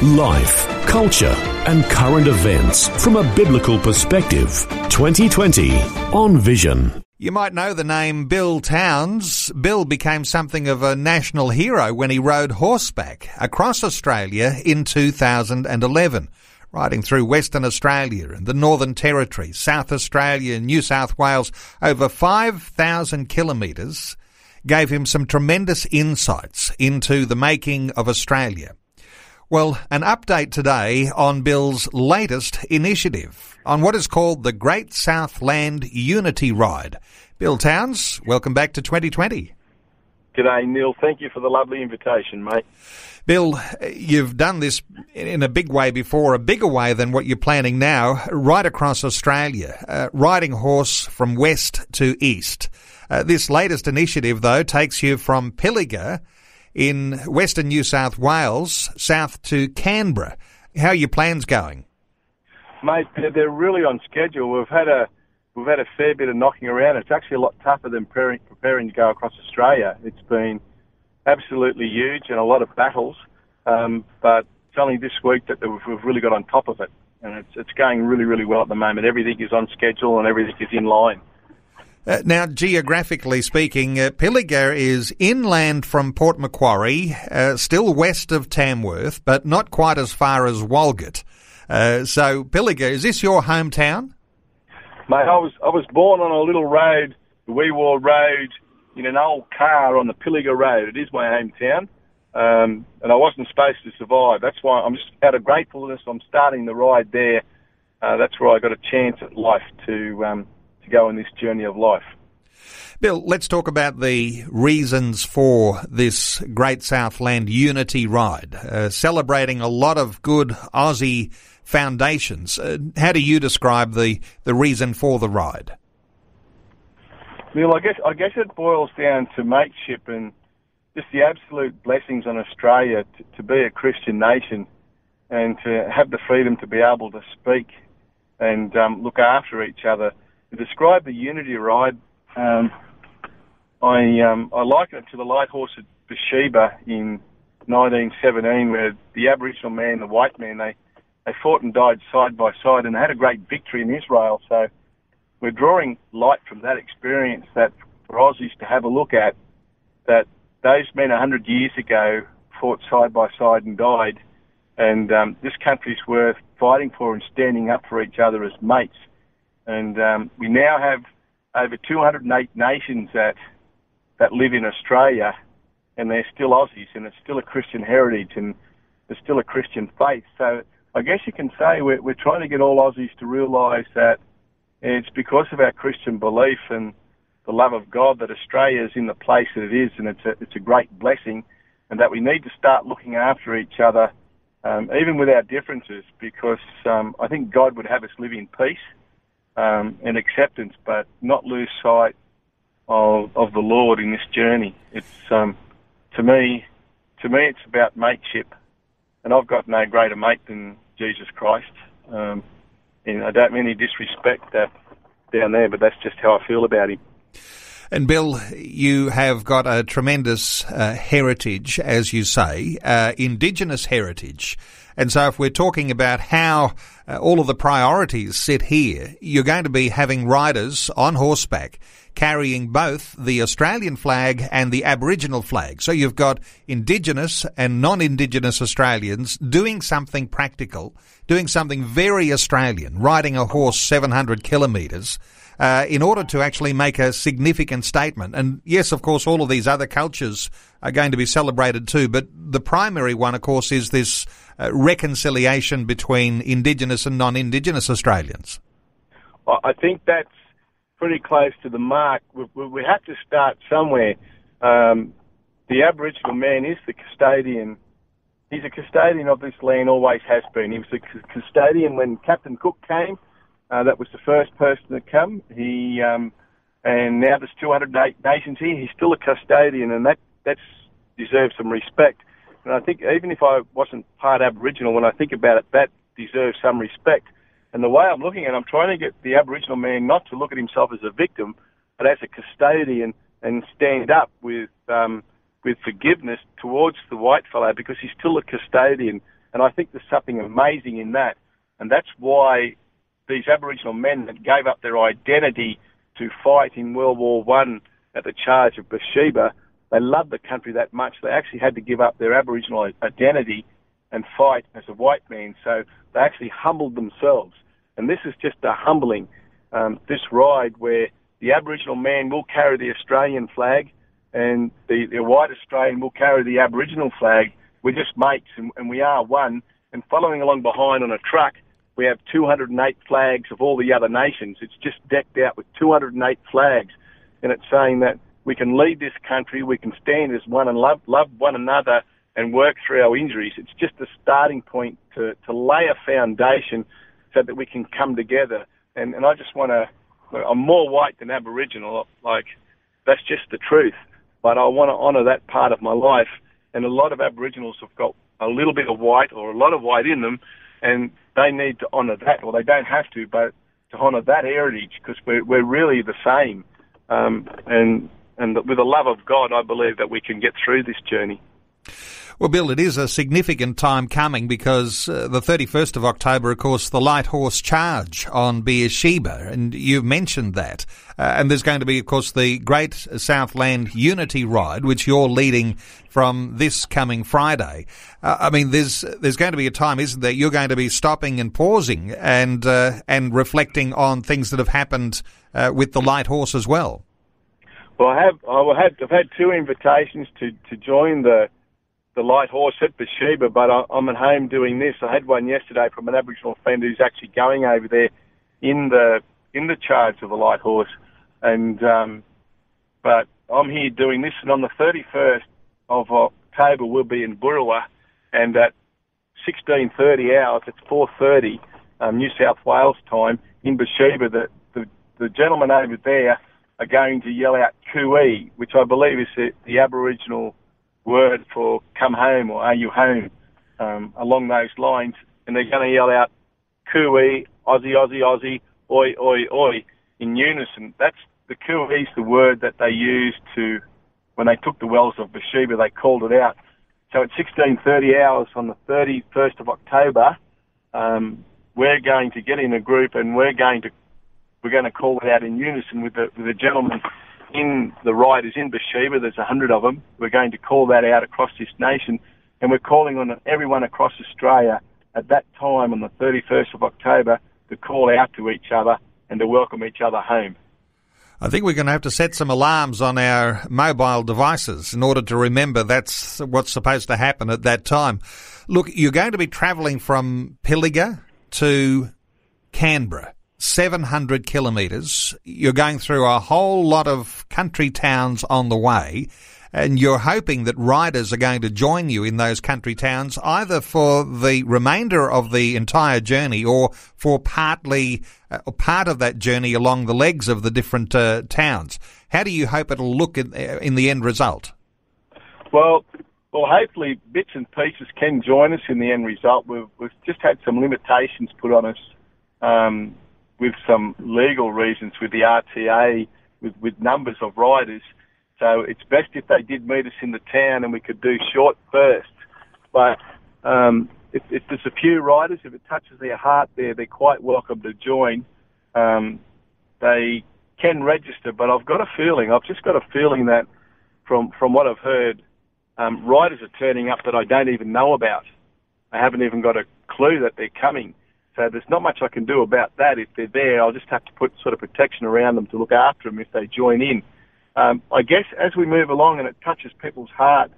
Life, culture, and current events from a biblical perspective. 2020 on Vision. You might know the name Bill Towns. Bill became something of a national hero when he rode horseback across Australia in 2011, riding through Western Australia and the Northern Territory, South Australia and New South Wales, over 5,000 kilometres, gave him some tremendous insights into the making of Australia. Well, an update today on Bill's latest initiative on what is called the Great Southland Unity Ride. Bill Towns, welcome back to 2020. G'day, Neil. Thank you for the lovely invitation, mate. Bill, you've done this in a big way before, a bigger way than what you're planning now, right across Australia, uh, riding horse from west to east. Uh, this latest initiative, though, takes you from Pilliga in Western New South Wales, south to Canberra. How are your plans going? Mate, they're really on schedule. We've had a we've had a fair bit of knocking around. It's actually a lot tougher than preparing, preparing to go across Australia. It's been absolutely huge and a lot of battles, um, but it's only this week that we've, we've really got on top of it, and it's it's going really really well at the moment. Everything is on schedule and everything is in line. Uh, now, geographically speaking, uh, Pilliga is inland from Port Macquarie, uh, still west of Tamworth, but not quite as far as Walgett. Uh, so, Pilliga, is this your hometown? Mate, I was I was born on a little road, the Wee Waa Road, in an old car on the Pilliga Road. It is my hometown, um, and I wasn't supposed to survive. That's why I'm just out of gratefulness. I'm starting the ride there. Uh, that's where I got a chance at life to. Um, go on this journey of life. Bill, let's talk about the reasons for this Great Southland Unity Ride, uh, celebrating a lot of good Aussie foundations. Uh, how do you describe the, the reason for the ride? Bill, I guess I guess it boils down to mateship and just the absolute blessings on Australia to, to be a Christian nation and to have the freedom to be able to speak and um, look after each other to describe the Unity ride, um, I um, I liken it to the light horse at Bathsheba in 1917, where the Aboriginal man, the white man, they they fought and died side by side, and they had a great victory in Israel. So we're drawing light from that experience that for Aussies to have a look at that those men 100 years ago fought side by side and died, and um, this country's worth fighting for and standing up for each other as mates. And um, we now have over 208 nations that that live in Australia, and they're still Aussies, and it's still a Christian heritage, and there's still a Christian faith. So I guess you can say we're, we're trying to get all Aussies to realise that it's because of our Christian belief and the love of God that Australia is in the place that it is, and it's a, it's a great blessing, and that we need to start looking after each other, um, even with our differences, because um, I think God would have us live in peace um, and acceptance, but not lose sight of, of the Lord in this journey. It's um, to me, to me, it's about mateship, and I've got no greater mate than Jesus Christ. Um, and I don't mean any disrespect that down there, but that's just how I feel about him. And Bill, you have got a tremendous uh, heritage, as you say, uh, Indigenous heritage. And so if we're talking about how uh, all of the priorities sit here, you're going to be having riders on horseback carrying both the Australian flag and the Aboriginal flag. So you've got Indigenous and non-Indigenous Australians doing something practical, doing something very Australian, riding a horse 700 kilometres. Uh, in order to actually make a significant statement. And yes, of course, all of these other cultures are going to be celebrated too, but the primary one, of course, is this reconciliation between Indigenous and non-Indigenous Australians? I think that's pretty close to the mark. We, we have to start somewhere. Um, the Aboriginal man is the custodian. He's a custodian of this land, always has been. He was a custodian when Captain Cook came Uh, that was the first person to come. He um, and now there's 208 nations here. He's still a custodian, and that that's deserves some respect. And I think even if I wasn't part Aboriginal, when I think about it, that deserves some respect. And the way I'm looking at it, I'm trying to get the Aboriginal man not to look at himself as a victim, but as a custodian and stand up with um, with forgiveness towards the white fellow because he's still a custodian. And I think there's something amazing in that. And that's why these Aboriginal men that gave up their identity to fight in World War One at the charge of Beersheba, they loved the country that much. They actually had to give up their Aboriginal identity and fight as a white man. So they actually humbled themselves. And this is just a humbling, um, this ride where the Aboriginal man will carry the Australian flag and the, the white Australian will carry the Aboriginal flag. We're just mates and, and we are one. And following along behind on a truck, we have 208 flags of all the other nations. It's just decked out with 208 flags. And it's saying that we can lead this country, we can stand as one and love, love one another and work through our injuries. It's just a starting point to, to lay a foundation so that we can come together. And, and I just want to, I'm more white than Aboriginal. Like, that's just the truth. But I want to honour that part of my life. And a lot of Aboriginals have got a little bit of white or a lot of white in them, and they need to honour that, or they don't have to, but to honour that heritage because we're, we're really the same. Um, and and with the love of God, I believe that we can get through this journey. Well, Bill, it is a significant time coming because uh, the 31st of October, of course, the light horse charge on Beersheba, and you've mentioned that. Uh, and there's going to be, of course, the Great Southland Unity Ride, which you're leading from this coming Friday. Uh, I mean, there's there's going to be a time, isn't there? You're going to be stopping and pausing and uh, and reflecting on things that have happened uh, with the light horse as well. Well, I have I have I've had two invitations to to join the the light horse at Beersheba, but I, I'm at home doing this. I had one yesterday from an Aboriginal friend who's actually going over there in the in the charge of the light horse, and um, but I'm here doing this, and on the 31st of October we'll be in Boorowa, and at 16:30 hours, it's 4:30 um, New South Wales time in Beersheba. The, the the gentlemen over there are going to yell out "Cooee," which I believe is the, the Aboriginal word for come home or are you home um, along those lines. And they're going to yell out cooey, Aussie, Aussie, Aussie, oi, oi, oi in unison. That's the cooey's the word that they used to, when they took the wells of Beersheba, they called it out. So at 16.30 hours on the 31st of October, um, we're going to get in a group and we're going to, we're going to call it out in unison with the, with the gentleman in the riders in Beersheba. There's a hundred of them. We're going to call that out across this nation, and we're calling on everyone across Australia at that time on the 31st of October to call out to each other and to welcome each other home. I think we're going to have to set some alarms on our mobile devices in order to remember that's what's supposed to happen at that time. Look, you're going to be travelling from Pilliga to Canberra. 700 kilometres. You're going through a whole lot of country towns on the way, and you're hoping that riders are going to join you in those country towns either for the remainder of the entire journey or for partly uh, part of that journey along the legs of the different uh, towns. How do you hope it'll look in, uh, in the end result? Well, well, hopefully bits and pieces can join us in the end result. We've, we've just had some limitations put on us um, with some legal reasons with the RTA, with, with numbers of riders. So it's best if they did meet us in the town and we could do short bursts. But um, if, if there's a few riders, if it touches their heart there, they're quite welcome to join. Um, they can register, but I've got a feeling, I've just got a feeling that from, from what I've heard, um, riders are turning up that I don't even know about. I haven't even got a clue that they're coming. So there's not much I can do about that. If they're there, I'll just have to put sort of protection around them to look after them if they join in. Um, I guess as we move along and it touches people's hearts,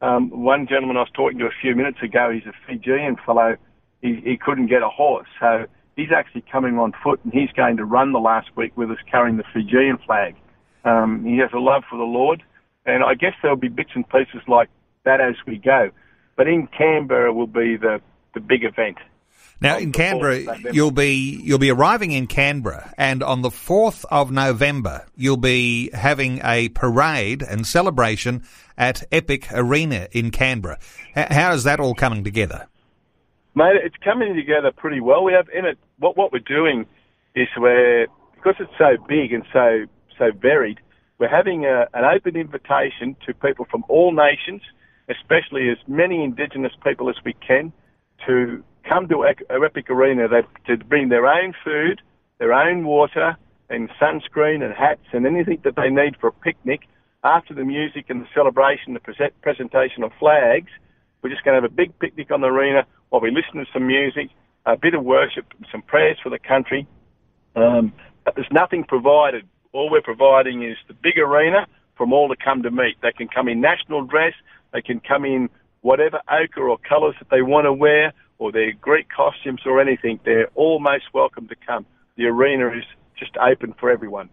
um, one gentleman I was talking to a few minutes ago, he's a Fijian fellow. He, he couldn't get a horse, so he's actually coming on foot and he's going to run the last week with us carrying the Fijian flag. Um, he has a love for the Lord, and I guess there'll be bits and pieces like that as we go. But in Canberra will be the, the big event. Now in Canberra, you'll be you'll be arriving in Canberra, and on the fourth of November, you'll be having a parade and celebration at Epic Arena in Canberra. how is that all coming together? Mate, it's coming together pretty well. We have in it what what we're doing is we're because it's so big and so so varied. We're having a, an open invitation to people from all nations, especially as many Indigenous people as we can, to come to Epic Arena to bring their own food, their own water, and sunscreen and hats and anything that they need for a picnic. After the music and the celebration, the presentation of flags, we're just going to have a big picnic on the arena while we listen to some music, a bit of worship, some prayers for the country. Um, but there's nothing provided. All we're providing is the big arena from all to come to meet. They can come in national dress, they can come in whatever ochre or colours that they want to wear, or their Greek costumes or anything, they're all most welcome to come. The arena is just open for everyone.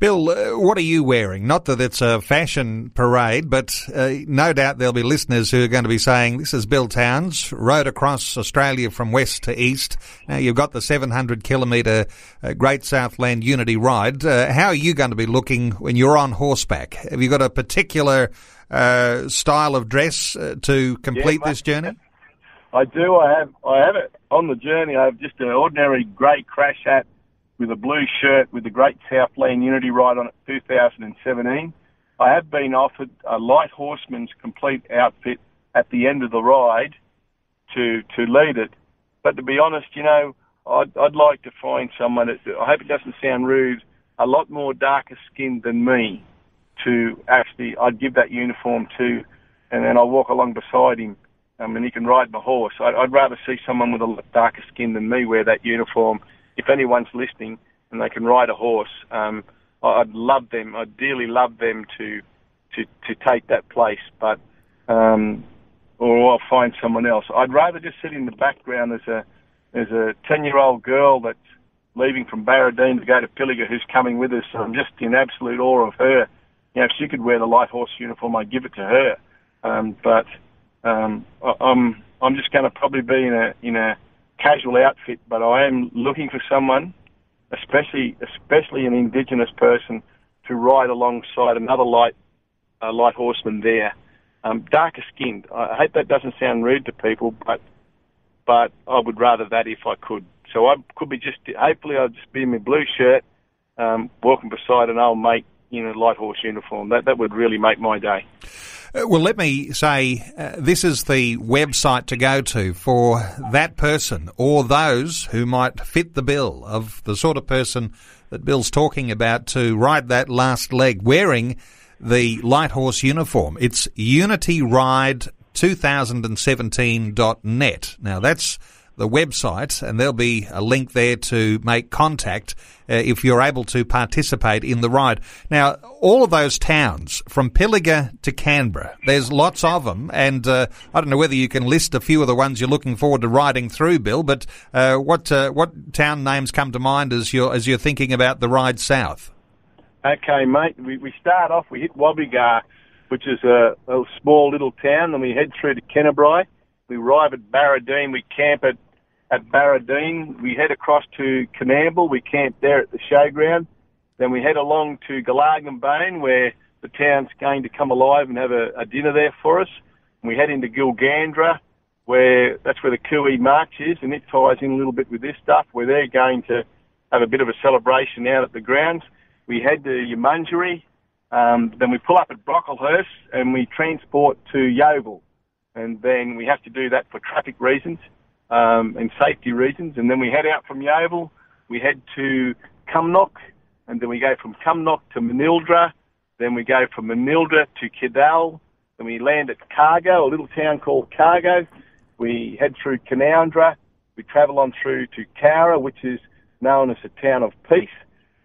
Bill, uh, what are you wearing? Not that it's a fashion parade, but uh, no doubt there'll be listeners who are going to be saying, this is Bill Towns, rode across Australia from west to east. Now you've got the 700 kilometre uh, Great Southland Unity Ride. Uh, how are you going to be looking when you're on horseback? Have you got a particular uh, style of dress to complete yeah, this journey? I do. I have. I have it on the journey. I have just an ordinary grey crash hat with a blue shirt with the Great Southland Unity Ride on it 2017. I have been offered a light horseman's complete outfit at the end of the ride to to lead it. But to be honest, you know, I'd, I'd like to find someone that I hope it doesn't sound rude, a lot more darker skinned than me to actually I'd give that uniform to, and then I'll walk along beside him um, and he can ride my horse. I'd, I'd rather see someone with a darker skin than me wear that uniform. If anyone's listening and they can ride a horse, um, I'd love them. I'd dearly love them to to to take that place, but um, or I'll find someone else. I'd rather just sit in the background as a as a ten year old girl that's leaving from Baradine to go to Pilliga who's coming with us. I'm just in absolute awe of her. You know, if she could wear the light horse uniform, I'd give it to her. Um, but um, I, I'm I'm just going to probably be in a in a casual outfit, but I am looking for someone, especially especially an Indigenous person, to ride alongside another light uh, light horseman there, um, darker skinned. I hope that doesn't sound rude to people, but but I would rather that if I could. So I could be just hopefully I'll just be in my blue shirt, um, walking beside an old mate in a light horse uniform. That that would really make my day. Uh, well, let me say uh, this is the website to go to for that person or those who might fit the bill of the sort of person that Bill's talking about to ride that last leg wearing the light horse uniform. It's unityride2017.net. Now that's the website, and there'll be a link there to make contact uh, if you're able to participate in the ride. Now, all of those towns, from Pilliga to Canberra, there's lots of them, and uh, I don't know whether you can list a few of the ones you're looking forward to riding through, Bill. But uh, what uh, what town names come to mind as you're as you're thinking about the ride south? Okay, mate. We, we start off. We hit Gwabegar, which is a, a small little town, and we head through to Kenebri. We arrive at Baradine. We camp at at Baradine. We head across to Coonamble. We camp there at the showground. Then we head along to Gulargambone, where the town's going to come alive and have a, a dinner there for us. And we head into Gilgandra, where that's where the Cooee March is, and it ties in a little bit with this stuff, where they're going to have a bit of a celebration out at the grounds. We head to Eumungerie, um, then we pull up at Brocklehurst and we transport to Yeoval. And then we have to do that for traffic reasons um, and safety reasons. And then we head out from Yeoval, we head to Cumnock, and then we go from Cumnock to Manildra, then we go from Manildra to Cudal, then we land at Cargo, a little town called Cargo. We head through Canowindra, we travel on through to Cowra, which is known as a town of peace,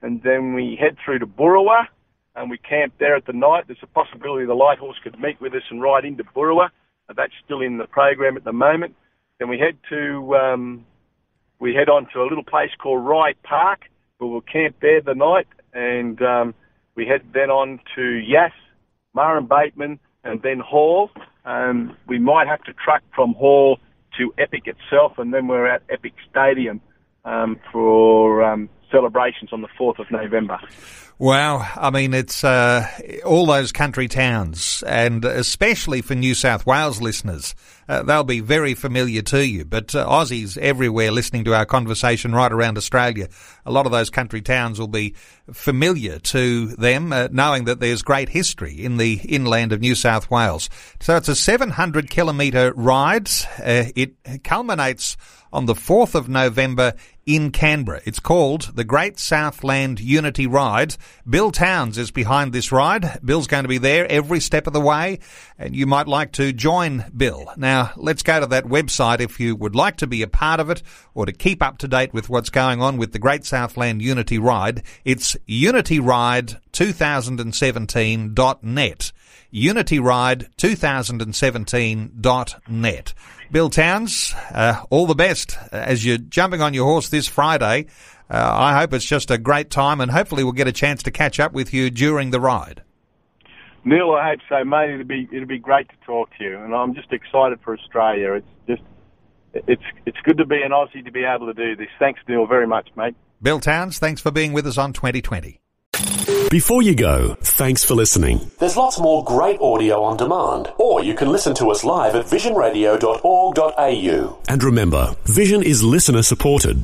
and then we head through to Boorowa, and we camp there at the night. There's a possibility the light horse could meet with us and ride into Boorowa. That's still in the program at the moment. Then we head to um, we head on to a little place called Rye Park, where we'll camp there the night, and um, we head then on to Yass, Murrumbateman, and then Hall. Um, we might have to truck from Hall to Epic itself, and then we're at Epic Stadium um, for um, celebrations on the 4th of November. Wow, I mean, it's uh, all those country towns, and especially for New South Wales listeners, uh, they'll be very familiar to you. But uh, Aussies everywhere listening to our conversation right around Australia, a lot of those country towns will be familiar to them, uh, knowing that there's great history in the inland of New South Wales. So it's a 700 kilometre ride. Uh, it culminates on the 4th of November in Canberra. It's called the Great Southland Unity Ride. Bill Towns is behind this ride. Bill's going to be there every step of the way, and you might like to join Bill. Now, let's go to that website if you would like to be a part of it or to keep up to date with what's going on with the Great Southland Unity Ride. It's unityride2017.net unityride2017.net. Bill Towns, uh, all the best as you're jumping on your horse this Friday. Uh, I hope it's just a great time and hopefully we'll get a chance to catch up with you during the ride. Neil, I hope so, mate. It'll be it'll be great to talk to you, and I'm just excited for Australia. It's just it's it's good to be an Aussie to be able to do this. Thanks, Neil, very much, mate. Bill Towns, thanks for being with us on 2020. Before you go, thanks for listening. There's lots more great audio on demand, or you can listen to us live at visionradio.org.au. And remember, Vision is listener supported.